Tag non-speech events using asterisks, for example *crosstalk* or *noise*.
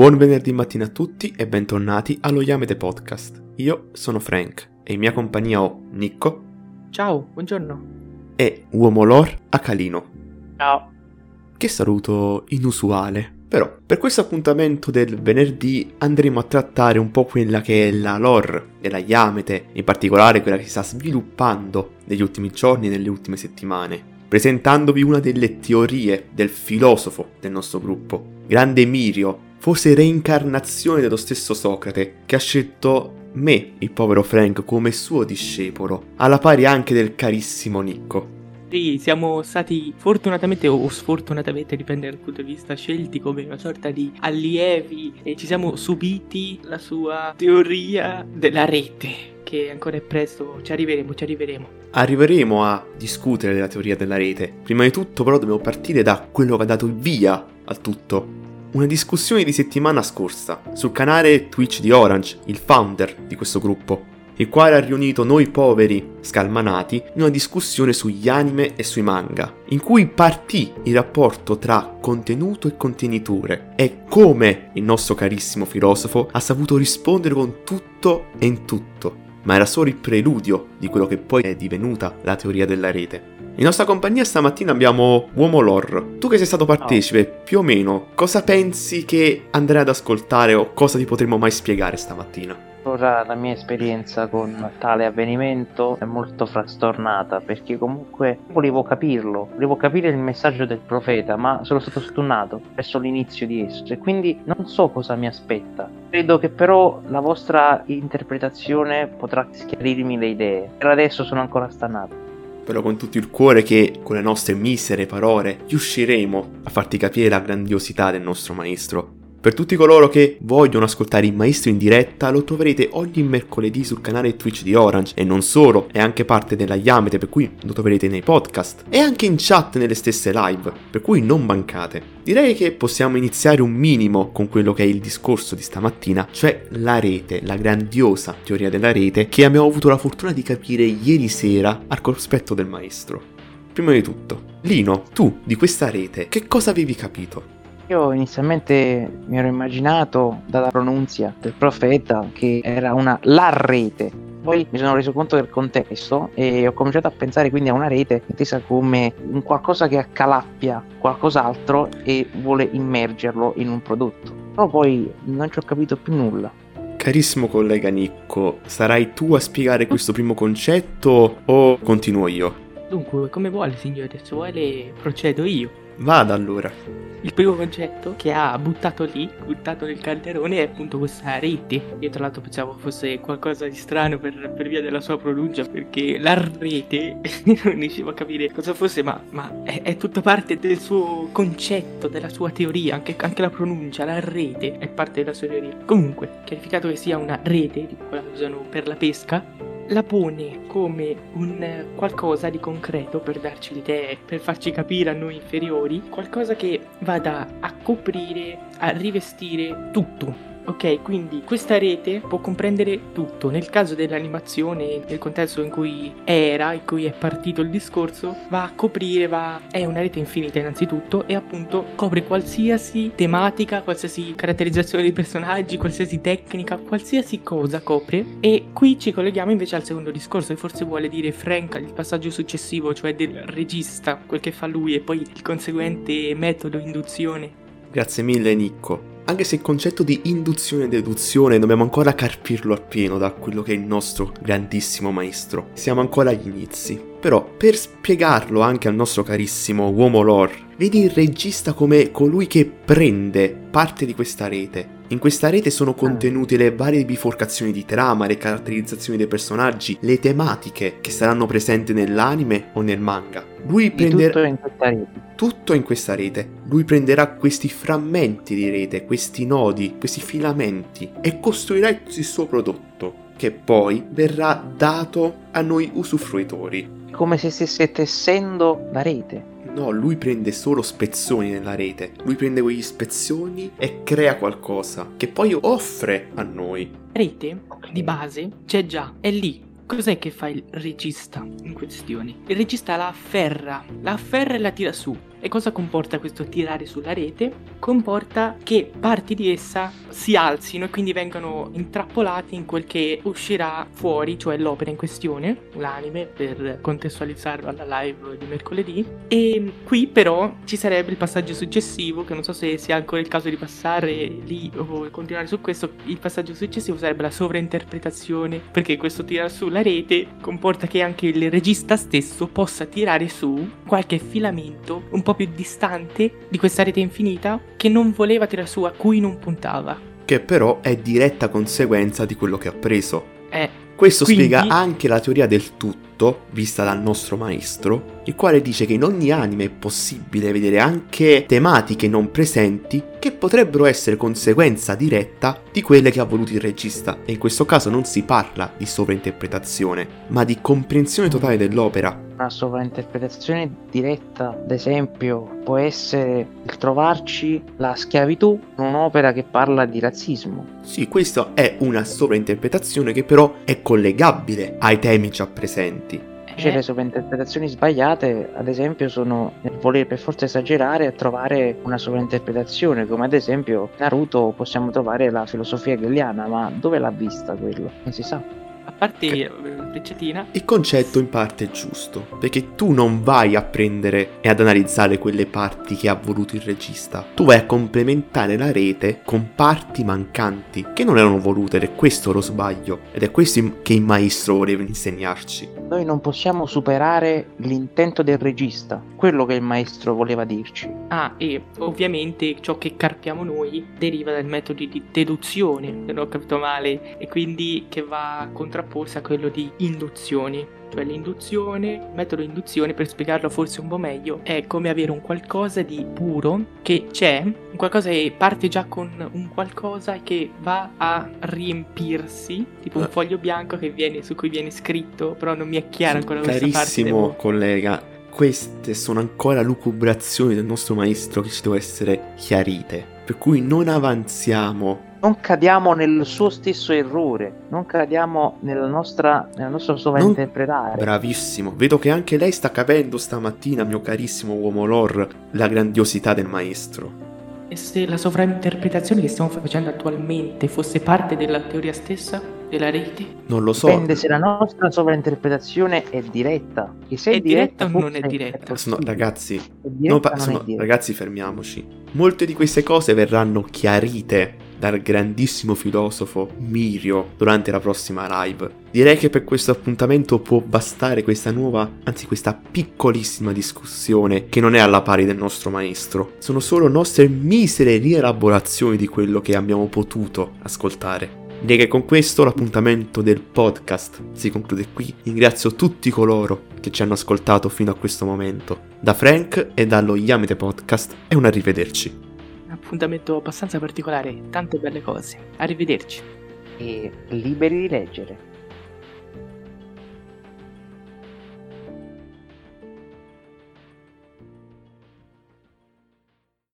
Buon venerdì mattina a tutti e bentornati allo Yamete Podcast. Io sono Frank e in mia compagnia ho Nicco. Ciao, buongiorno. E Uomo Lore a Calino. Ciao. Che saluto inusuale. Però, per questo appuntamento del venerdì andremo a trattare un po' quella che è la lore della Yamete, in particolare quella che si sta sviluppando negli ultimi giorni e nelle ultime settimane, presentandovi una delle teorie del filosofo del nostro gruppo, grande Mirio, forse reincarnazione dello stesso Socrate, che ha scelto me, il povero Frank, come suo discepolo, alla pari anche del carissimo Nicco. Sì, siamo stati fortunatamente o sfortunatamente, dipende dal punto di vista, scelti come una sorta di allievi e ci siamo subiti la sua teoria della rete che ancora è presto, ci arriveremo, ci arriveremo. Arriveremo a discutere della teoria della rete. Prima di tutto però dobbiamo partire da quello che ha dato il via al tutto, una discussione di settimana scorsa sul canale Twitch di Orange, il founder di questo gruppo, il quale ha riunito noi poveri scalmanati in una discussione sugli anime e sui manga, in cui partì il rapporto tra contenuto e contenitore e come il nostro carissimo filosofo ha saputo rispondere con tutto e in tutto, ma era solo il preludio di quello che poi è divenuta la teoria della rete. In nostra compagnia stamattina abbiamo Uomo Lor. Tu che sei stato partecipe, oh. più o meno, cosa pensi che andrai ad ascoltare o cosa ti potremmo mai spiegare stamattina? Ora la mia esperienza con tale avvenimento è molto frastornata perché comunque volevo capirlo, volevo capire il messaggio del profeta, ma sono stato stunnato verso l'inizio di esso e quindi non so cosa mi aspetta. Credo che però la vostra interpretazione potrà schiarirmi le idee. Per adesso sono ancora stannato spero con tutto il cuore che con le nostre misere parole riusciremo a farti capire la grandiosità del nostro maestro per tutti coloro che vogliono ascoltare il maestro in diretta, lo troverete ogni mercoledì sul canale Twitch di Orange e non solo, è anche parte della Yamete per cui lo troverete nei podcast e anche in chat nelle stesse live, per cui non mancate. Direi che possiamo iniziare un minimo con quello che è il discorso di stamattina, cioè la rete, la grandiosa teoria della rete che abbiamo avuto la fortuna di capire ieri sera al cospetto del maestro. Prima di tutto, Lino, tu di questa rete che cosa avevi capito? Io inizialmente mi ero immaginato dalla pronunzia del profeta che era una la rete. Poi mi sono reso conto del contesto e ho cominciato a pensare quindi a una rete intesa come un qualcosa che accalappia qualcos'altro e vuole immergerlo in un prodotto. Però poi non ci ho capito più nulla. Carissimo collega Nicco, sarai tu a spiegare questo primo concetto o continuo io? Dunque, come vuole signore, se vuole procedo io. Vada allora. Il primo concetto che ha buttato lì, buttato nel calderone, è appunto questa rete. Io tra l'altro pensavo fosse qualcosa di strano per, per via della sua pronuncia, perché la rete *laughs* non riuscivo a capire cosa fosse, ma, ma è, è, tutta parte del suo concetto, della sua teoria, anche, anche, la pronuncia, la rete è parte della sua teoria. Comunque, chiarificato che sia una rete, di quella che usano per la pesca, la pone come un qualcosa di concreto per darci l'idea, per farci capire a noi inferiori, qualcosa che vada a coprire, a rivestire tutto Ok, quindi questa rete può comprendere tutto. Nel caso dell'animazione, nel contesto in cui era, in cui è partito il discorso, va a coprire, va... è una rete infinita innanzitutto e appunto copre qualsiasi tematica, qualsiasi caratterizzazione dei personaggi, qualsiasi tecnica, qualsiasi cosa copre. E qui ci colleghiamo invece al secondo discorso, che forse vuole dire Frank, il passaggio successivo, cioè del regista, quel che fa lui e poi il conseguente metodo induzione. Grazie mille Nicco. Anche se il concetto di induzione e deduzione dobbiamo ancora carpirlo appieno da quello che è il nostro grandissimo maestro. Siamo ancora agli inizi. Però, per spiegarlo anche al nostro carissimo uomo lore, vedi il regista come colui che prende parte di questa rete. In questa rete sono contenute le varie biforcazioni di trama, le caratterizzazioni dei personaggi, le tematiche che saranno presenti nell'anime o nel manga. Lui prenderà tutto in questa rete. Tutto in questa rete. Lui prenderà questi frammenti di rete, questi nodi, questi filamenti e costruirà il suo prodotto che poi verrà dato a noi usufruitori come se stesse tessendo la rete. No, lui prende solo spezzoni nella rete. Lui prende quegli spezzoni e crea qualcosa che poi offre a noi. Rete di base c'è già, è lì, cos'è che fa il regista in questione? Il regista la afferra, la afferra e la tira su. E cosa comporta questo tirare sulla rete? Comporta che parti di essa si alzino e quindi vengano intrappolati in quel che uscirà fuori, cioè l'opera in questione, l'anime, per contestualizzarlo alla live di mercoledì. E qui però ci sarebbe il passaggio successivo, che non so se sia ancora il caso di passare lì o continuare su questo. Il passaggio successivo sarebbe la sovrainterpretazione, perché questo tirare sulla rete comporta che anche il regista stesso possa tirare su qualche filamento un po' po' più distante di questa rete infinita che non voleva tirare su, a cui non puntava. Che però è diretta conseguenza di quello che ha preso. Eh, Questo Quindi- spiega anche la teoria del tutto, vista dal nostro maestro, il quale dice che in ogni anime è possibile vedere anche tematiche non presenti che potrebbero essere conseguenza diretta di quelle che ha voluto il regista. E in questo caso non si parla di sovrainterpretazione, ma di comprensione totale dell'opera. Una sovrainterpretazione diretta, ad esempio, può essere il trovarci la schiavitù in un'opera che parla di razzismo. Sì, questa è una sovrainterpretazione che però è collegabile ai temi già presenti. Invece le sovrainterpretazioni sbagliate, ad esempio, sono nel voler per forza esagerare a trovare una sovrainterpretazione, come ad esempio Naruto possiamo trovare la filosofia hegeliana, ma dove l'ha vista quello? Non si sa. A parte eh, frecciatina, Il concetto in parte è giusto, perché tu non vai a prendere e ad analizzare quelle parti che ha voluto il regista, tu vai a complementare la rete con parti mancanti che non erano volute ed è questo lo sbaglio ed è questo che il maestro voleva insegnarci. Noi non possiamo superare l'intento del regista, quello che il maestro voleva dirci. Ah, e ovviamente ciò che carpiamo noi deriva dal metodo di deduzione, se non ho capito male, e quindi che va contrapposto a quello di induzione. Cioè l'induzione, il metodo induzione, per spiegarlo forse un po' meglio, è come avere un qualcosa di puro che c'è, un qualcosa che parte già con un qualcosa che va a riempirsi, tipo un Eh. foglio bianco che viene, su cui viene scritto, però non mi è chiara ancora questa parte. Carissimo devo- collega, queste sono ancora lucubrazioni del nostro maestro che ci devono essere chiarite, per cui non avanziamo Non cadiamo nel suo stesso errore, non cadiamo nella nostra, nella nostra sovrainterpretare. Bravissimo, vedo che anche lei sta capendo stamattina, mio carissimo uomo lore, la grandiosità del maestro. E se la sovrainterpretazione che stiamo facendo attualmente fosse parte della teoria stessa della rete? Non lo so. Dipende se la nostra sovrainterpretazione è diretta. Che se È diretta o non è diretta? No, possibile. ragazzi, È no, diretta, pa- non sono- è diretta. ragazzi, fermiamoci. Molte di queste cose verranno chiarite dal grandissimo filosofo Mirio durante la prossima live. Direi che per questo appuntamento può bastare questa nuova, anzi questa piccolissima discussione che non è alla pari del nostro maestro. Sono solo nostre misere rielaborazioni di quello che abbiamo potuto ascoltare. Direi che con questo l'appuntamento del podcast si conclude qui. Ringrazio tutti coloro che ci hanno ascoltato fino a questo momento. Da Frank e dallo Yamete Podcast è un arrivederci. Un appuntamento abbastanza particolare, tante belle cose. Arrivederci. E liberi di leggere.